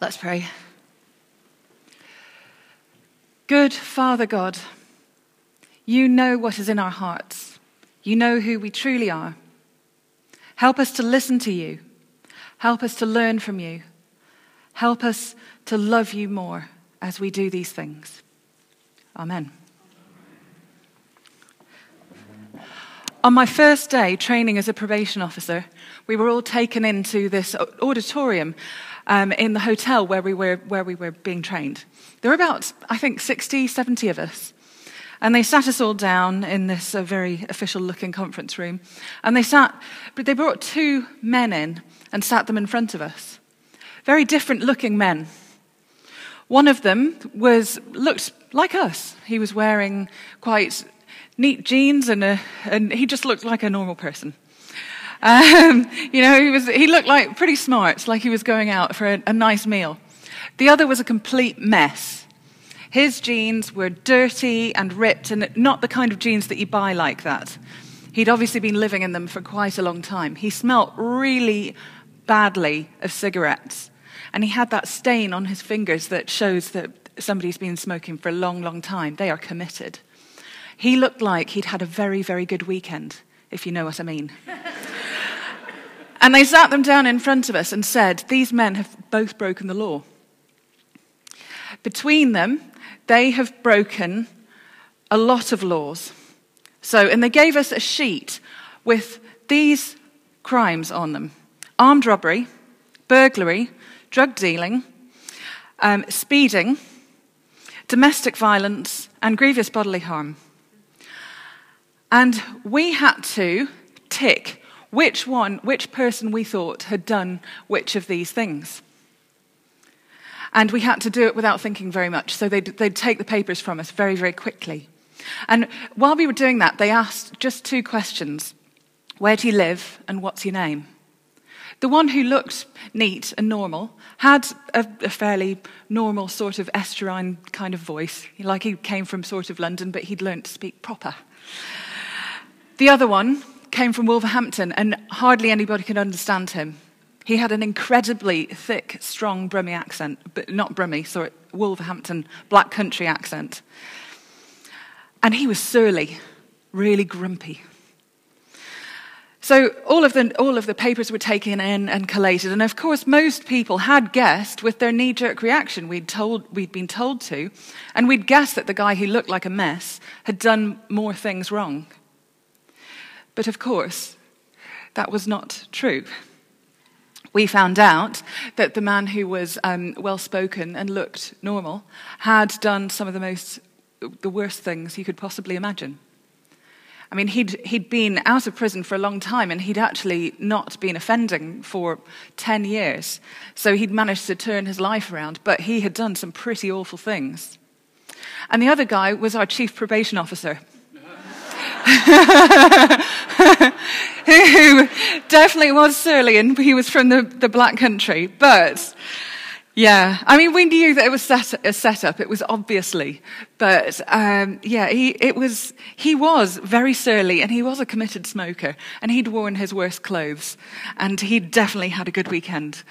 Let's pray. Good Father God, you know what is in our hearts. You know who we truly are. Help us to listen to you. Help us to learn from you. Help us to love you more as we do these things. Amen. On my first day training as a probation officer, we were all taken into this auditorium um, in the hotel where we, were, where we were being trained. There were about, I think, 60, 70 of us. And they sat us all down in this uh, very official looking conference room. And they sat, but they brought two men in and sat them in front of us. Very different looking men. One of them was, looked like us. He was wearing quite neat jeans and, a, and he just looked like a normal person. Um, you know, he, was, he looked like pretty smart, like he was going out for a, a nice meal. The other was a complete mess. His jeans were dirty and ripped, and not the kind of jeans that you buy like that. He'd obviously been living in them for quite a long time. He smelt really badly of cigarettes, and he had that stain on his fingers that shows that somebody's been smoking for a long, long time. They are committed. He looked like he'd had a very, very good weekend, if you know what I mean. and they sat them down in front of us and said, These men have both broken the law. Between them, they have broken a lot of laws. So, and they gave us a sheet with these crimes on them armed robbery, burglary, drug dealing, um, speeding, domestic violence, and grievous bodily harm. And we had to tick which one, which person we thought had done which of these things. And we had to do it without thinking very much. So they'd, they'd take the papers from us very, very quickly. And while we were doing that, they asked just two questions Where do you live and what's your name? The one who looked neat and normal had a, a, fairly normal sort of estuarine kind of voice, like he came from sort of London, but he'd learnt to speak proper. The other one came from Wolverhampton, and hardly anybody could understand him. He had an incredibly thick, strong Brummie accent, but not Brummie, sorry, Wolverhampton black country accent. And he was surly, really grumpy. So all of, the, all of the papers were taken in and collated, and of course, most people had guessed with their knee jerk reaction we'd, told, we'd been told to, and we'd guessed that the guy who looked like a mess had done more things wrong. But of course, that was not true. We found out that the man who was um, well spoken and looked normal had done some of the most, the worst things you could possibly imagine. I mean, he'd, he'd been out of prison for a long time and he'd actually not been offending for 10 years. So he'd managed to turn his life around, but he had done some pretty awful things. And the other guy was our chief probation officer. Who definitely was surly and he was from the, the black country. But yeah, I mean, we knew that it was set, a setup. It was obviously, but um, yeah, he it was he was very surly, and he was a committed smoker, and he'd worn his worst clothes, and he definitely had a good weekend.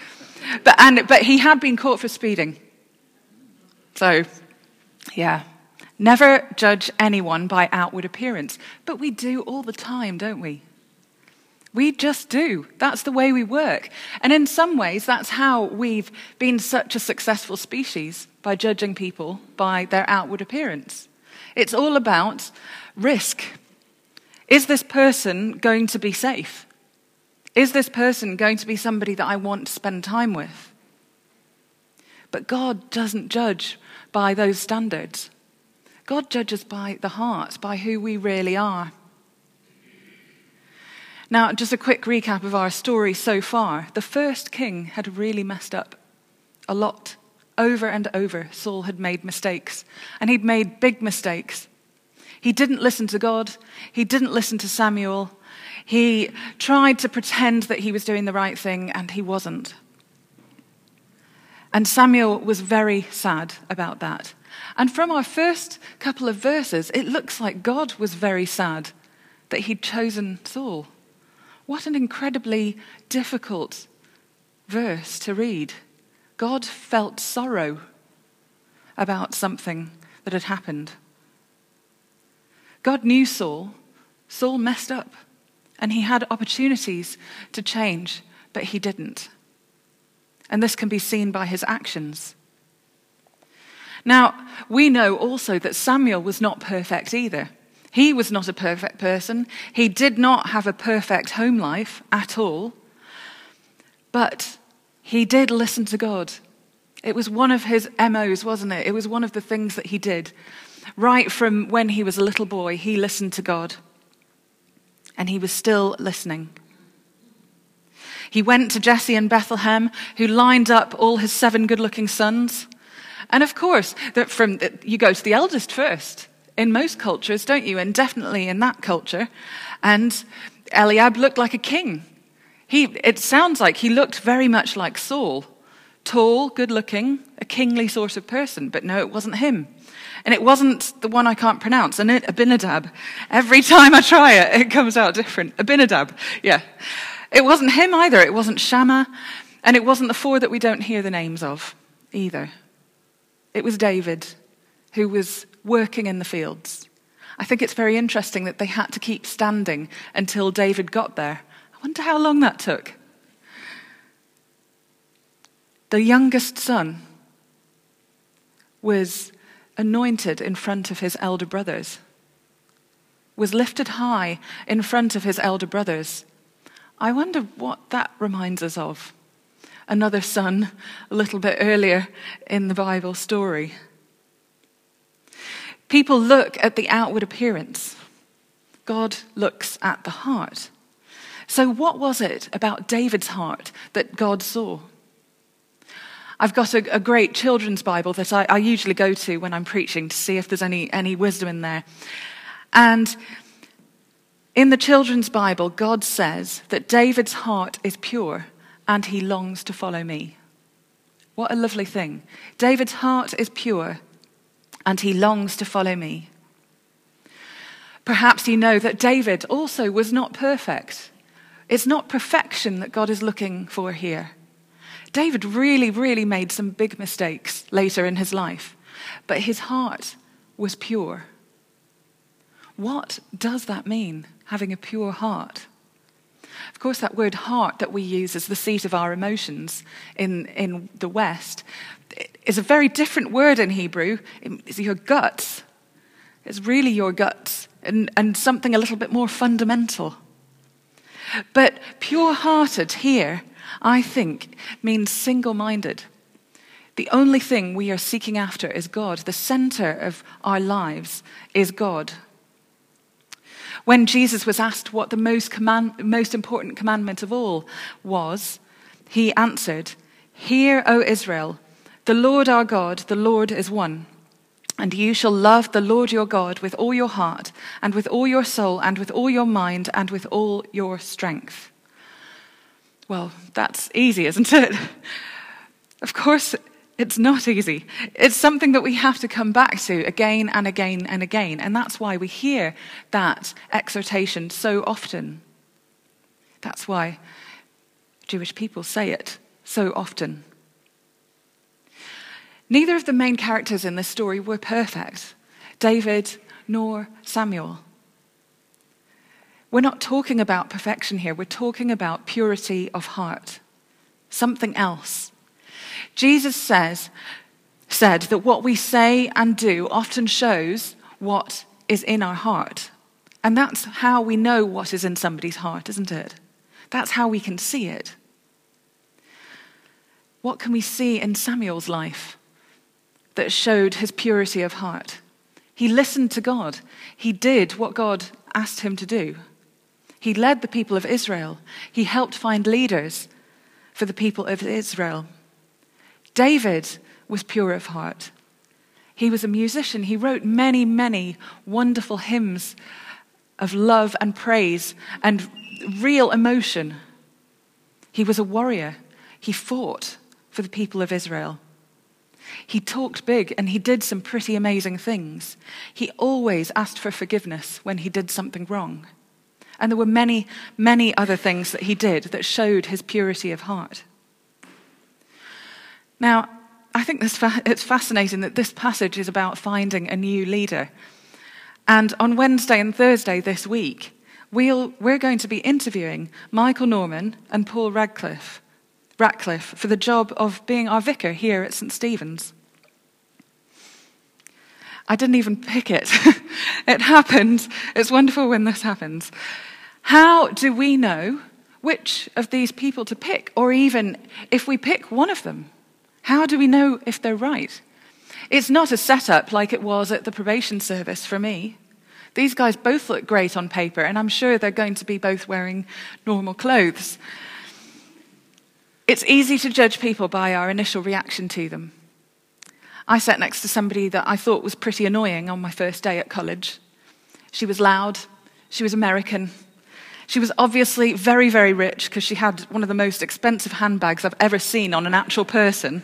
But and but he had been caught for speeding, so yeah. Never judge anyone by outward appearance. But we do all the time, don't we? We just do. That's the way we work. And in some ways, that's how we've been such a successful species by judging people by their outward appearance. It's all about risk. Is this person going to be safe? Is this person going to be somebody that I want to spend time with? But God doesn't judge by those standards. God judges by the heart, by who we really are. Now, just a quick recap of our story so far. The first king had really messed up a lot. Over and over, Saul had made mistakes, and he'd made big mistakes. He didn't listen to God, he didn't listen to Samuel. He tried to pretend that he was doing the right thing, and he wasn't. And Samuel was very sad about that. And from our first couple of verses, it looks like God was very sad that he'd chosen Saul. What an incredibly difficult verse to read. God felt sorrow about something that had happened. God knew Saul. Saul messed up, and he had opportunities to change, but he didn't. And this can be seen by his actions. Now, we know also that Samuel was not perfect either. He was not a perfect person. He did not have a perfect home life at all. But he did listen to God. It was one of his MOs, wasn't it? It was one of the things that he did. Right from when he was a little boy, he listened to God. And he was still listening. He went to Jesse in Bethlehem, who lined up all his seven good looking sons. And of course, that from, you go to the eldest first in most cultures, don't you? And definitely in that culture. And Eliab looked like a king. He, it sounds like he looked very much like Saul tall, good looking, a kingly sort of person. But no, it wasn't him. And it wasn't the one I can't pronounce, Abinadab. Every time I try it, it comes out different. Abinadab, yeah. It wasn't him either. It wasn't Shammah. And it wasn't the four that we don't hear the names of either. It was David, who was working in the fields. I think it's very interesting that they had to keep standing until David got there. I wonder how long that took. The youngest son was anointed in front of his elder brothers, was lifted high in front of his elder brothers. I wonder what that reminds us of. Another son a little bit earlier in the Bible story. People look at the outward appearance. God looks at the heart. So, what was it about David's heart that God saw? I've got a, a great children's Bible that I, I, usually go to when I'm preaching to see if there's any, any wisdom in there. And in the children's Bible, God says that David's heart is pure and he longs to follow me. What a lovely thing. David's heart is pure and he longs to follow me. Perhaps you know that David also was not perfect. It's not perfection that God is looking for here. David really, really made some big mistakes later in his life, but his heart was pure. What does that mean, having a pure heart? Of course, that word heart that we use as the seat of our emotions in, in the West is a very different word in Hebrew. It's your guts. It's really your guts and, and something a little bit more fundamental. But pure hearted here I think, means single minded. The only thing we are seeking after is God. The center of our lives is God. When Jesus was asked what the most, command, most important commandment of all was, he answered, Hear, O Israel, the Lord our God, the Lord is one. And you shall love the Lord your God with all your heart, and with all your soul, and with all your mind, and with all your strength. Well, that's easy, isn't it? Of course, it's not easy. It's something that we have to come back to again and again and again. And that's why we hear that exhortation so often. That's why Jewish people say it so often. Neither of the main characters in this story were perfect David nor Samuel. We're not talking about perfection here, we're talking about purity of heart, something else. Jesus says, said that what we say and do often shows what is in our heart. And that's how we know what is in somebody's heart, isn't it? That's how we can see it. What can we see in Samuel's life that showed his purity of heart? He listened to God, he did what God asked him to do. He led the people of Israel. He helped find leaders for the people of Israel. David was pure of heart. He was a musician. He wrote many, many wonderful hymns of love and praise and real emotion. He was a warrior. He fought for the people of Israel. He talked big and he did some pretty amazing things. He always asked for forgiveness when he did something wrong. And there were many, many other things that he did that showed his purity of heart. Now, I think this fa- it's fascinating that this passage is about finding a new leader. And on Wednesday and Thursday this week, we'll, we're going to be interviewing Michael Norman and Paul Radcliffe, Ratcliffe for the job of being our vicar here at St. Stephen's. I didn't even pick it. it happened. It's wonderful when this happens. How do we know which of these people to pick, or even if we pick one of them? How do we know if they're right? It's not a setup like it was at the probation service for me. These guys both look great on paper, and I'm sure they're going to be both wearing normal clothes. It's easy to judge people by our initial reaction to them. I sat next to somebody that I thought was pretty annoying on my first day at college. She was loud, she was American, she was obviously very, very rich because she had one of the most expensive handbags I've ever seen on an actual person.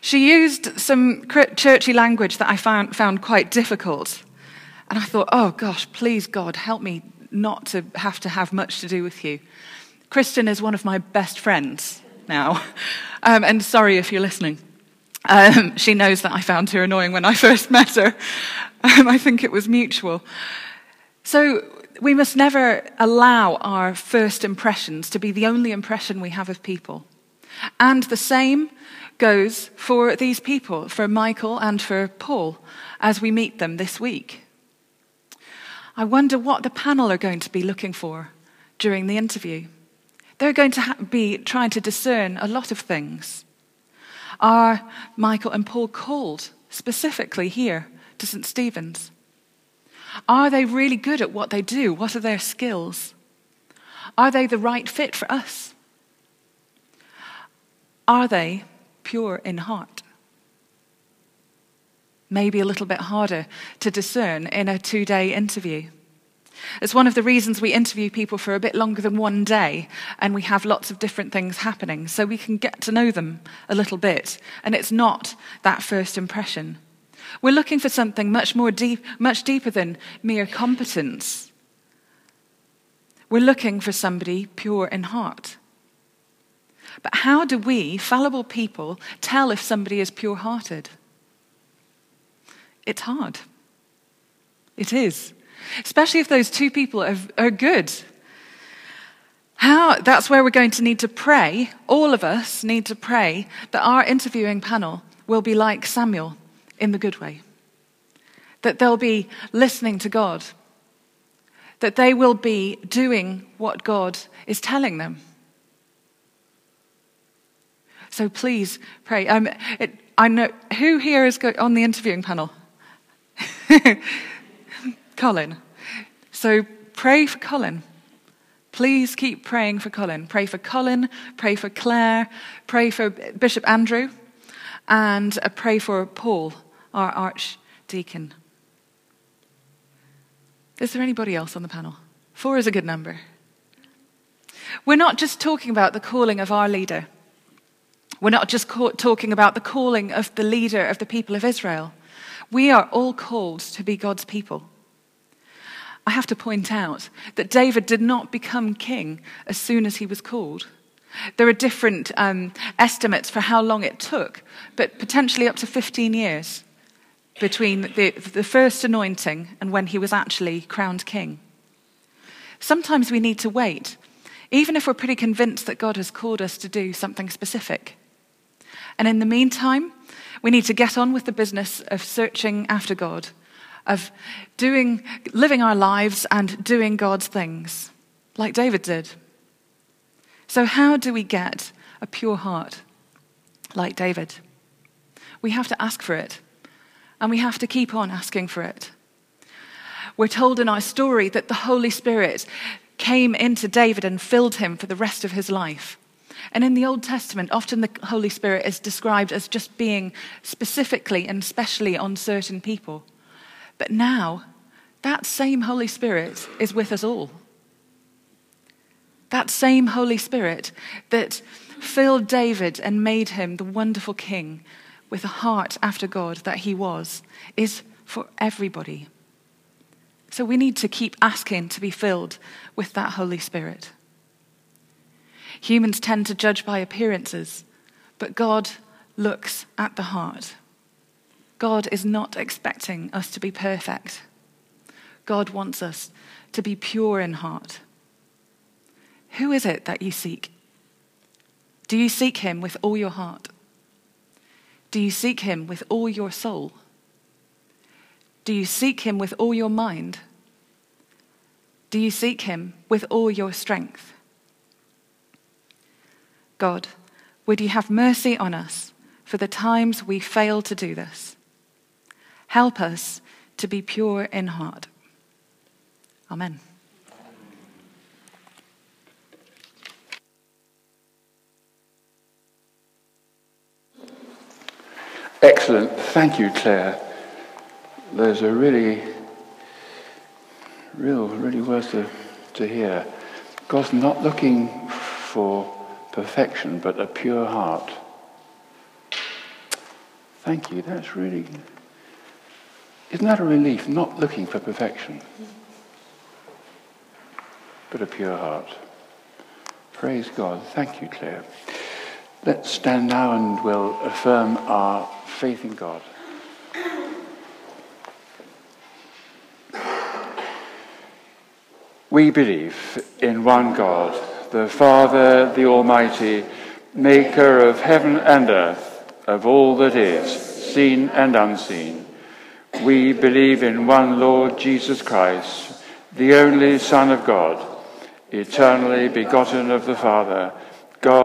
She used some churchy language that I found, found quite difficult. And I thought, oh gosh, please God, help me not to have to have much to do with you. Kristen is one of my best friends now. Um, and sorry if you're listening. Um, she knows that I found her annoying when I first met her. Um, I think it was mutual. So we must never allow our first impressions to be the only impression we have of people. And the same goes for these people, for Michael and for Paul, as we meet them this week. I wonder what the panel are going to be looking for during the interview. They're going to ha- be trying to discern a lot of things. Are Michael and Paul called specifically here to St. Stephen's? Are they really good at what they do? What are their skills? Are they the right fit for us? Are they pure in heart? Maybe a little bit harder to discern in a two day interview. It's one of the reasons we interview people for a bit longer than one day and we have lots of different things happening so we can get to know them a little bit. And it's not that first impression. We're looking for something much more deep, much deeper than mere competence. We're looking for somebody pure in heart. But how do we, fallible people, tell if somebody is pure hearted? It's hard. It is. Especially if those two people are, are good. How, that's where we're going to need to pray. All of us need to pray that our interviewing panel will be like Samuel in the good way. That they'll be listening to God. That they will be doing what God is telling them. So please pray. Um, it, I know who here is go- on the interviewing panel. Colin. So pray for Colin. Please keep praying for Colin. Pray for Colin. Pray for Claire. Pray for Bishop Andrew. And uh, pray for Paul our archdeacon. Is there anybody else on the panel? Four is a good number. We're not just talking about the calling of our leader. We're not just talking about the calling of the leader of the people of Israel. We are all called to be God's people. I have to point out that David did not become king as soon as he was called. There are different um, estimates for how long it took, but potentially up to 15 years between the, the first anointing and when he was actually crowned king. Sometimes we need to wait, even if we're pretty convinced that God has called us to do something specific. And in the meantime, we need to get on with the business of searching after God, of doing, living our lives and doing God's things, like David did. So, how do we get a pure heart like David? We have to ask for it. And we have to keep on asking for it. We're told in our story that the Holy Spirit came into David and filled him for the rest of his life. And in the Old Testament, often the Holy Spirit is described as just being specifically and specially on certain people. But now, that same Holy Spirit is with us all. That same Holy Spirit that filled David and made him the wonderful king with a heart after God that he was is for everybody. So we need to keep asking to be filled with that Holy Spirit. Humans tend to judge by appearances, but God looks at the heart. God is not expecting us to be perfect. God wants us to be pure in heart. Who is it that you seek? Do you seek him with all your heart? Do you seek him with all your soul? Do you seek him with all your mind? Do you seek him with all your strength? God, would you have mercy on us for the times we fail to do this? Help us to be pure in heart. Amen. Excellent. Thank you, Clare. There's a really, real, really worth to, to hear. God's not looking for perfection, but a pure heart. Thank you. That's really, isn't that a relief? Not looking for perfection, but a pure heart. Praise God. Thank you, Clare. Let's stand now and we'll affirm our faith in God. We believe in one God, the Father, the Almighty, maker of heaven and earth, of all that is, seen and unseen. We believe in one Lord Jesus Christ, the only Son of God, eternally begotten of the Father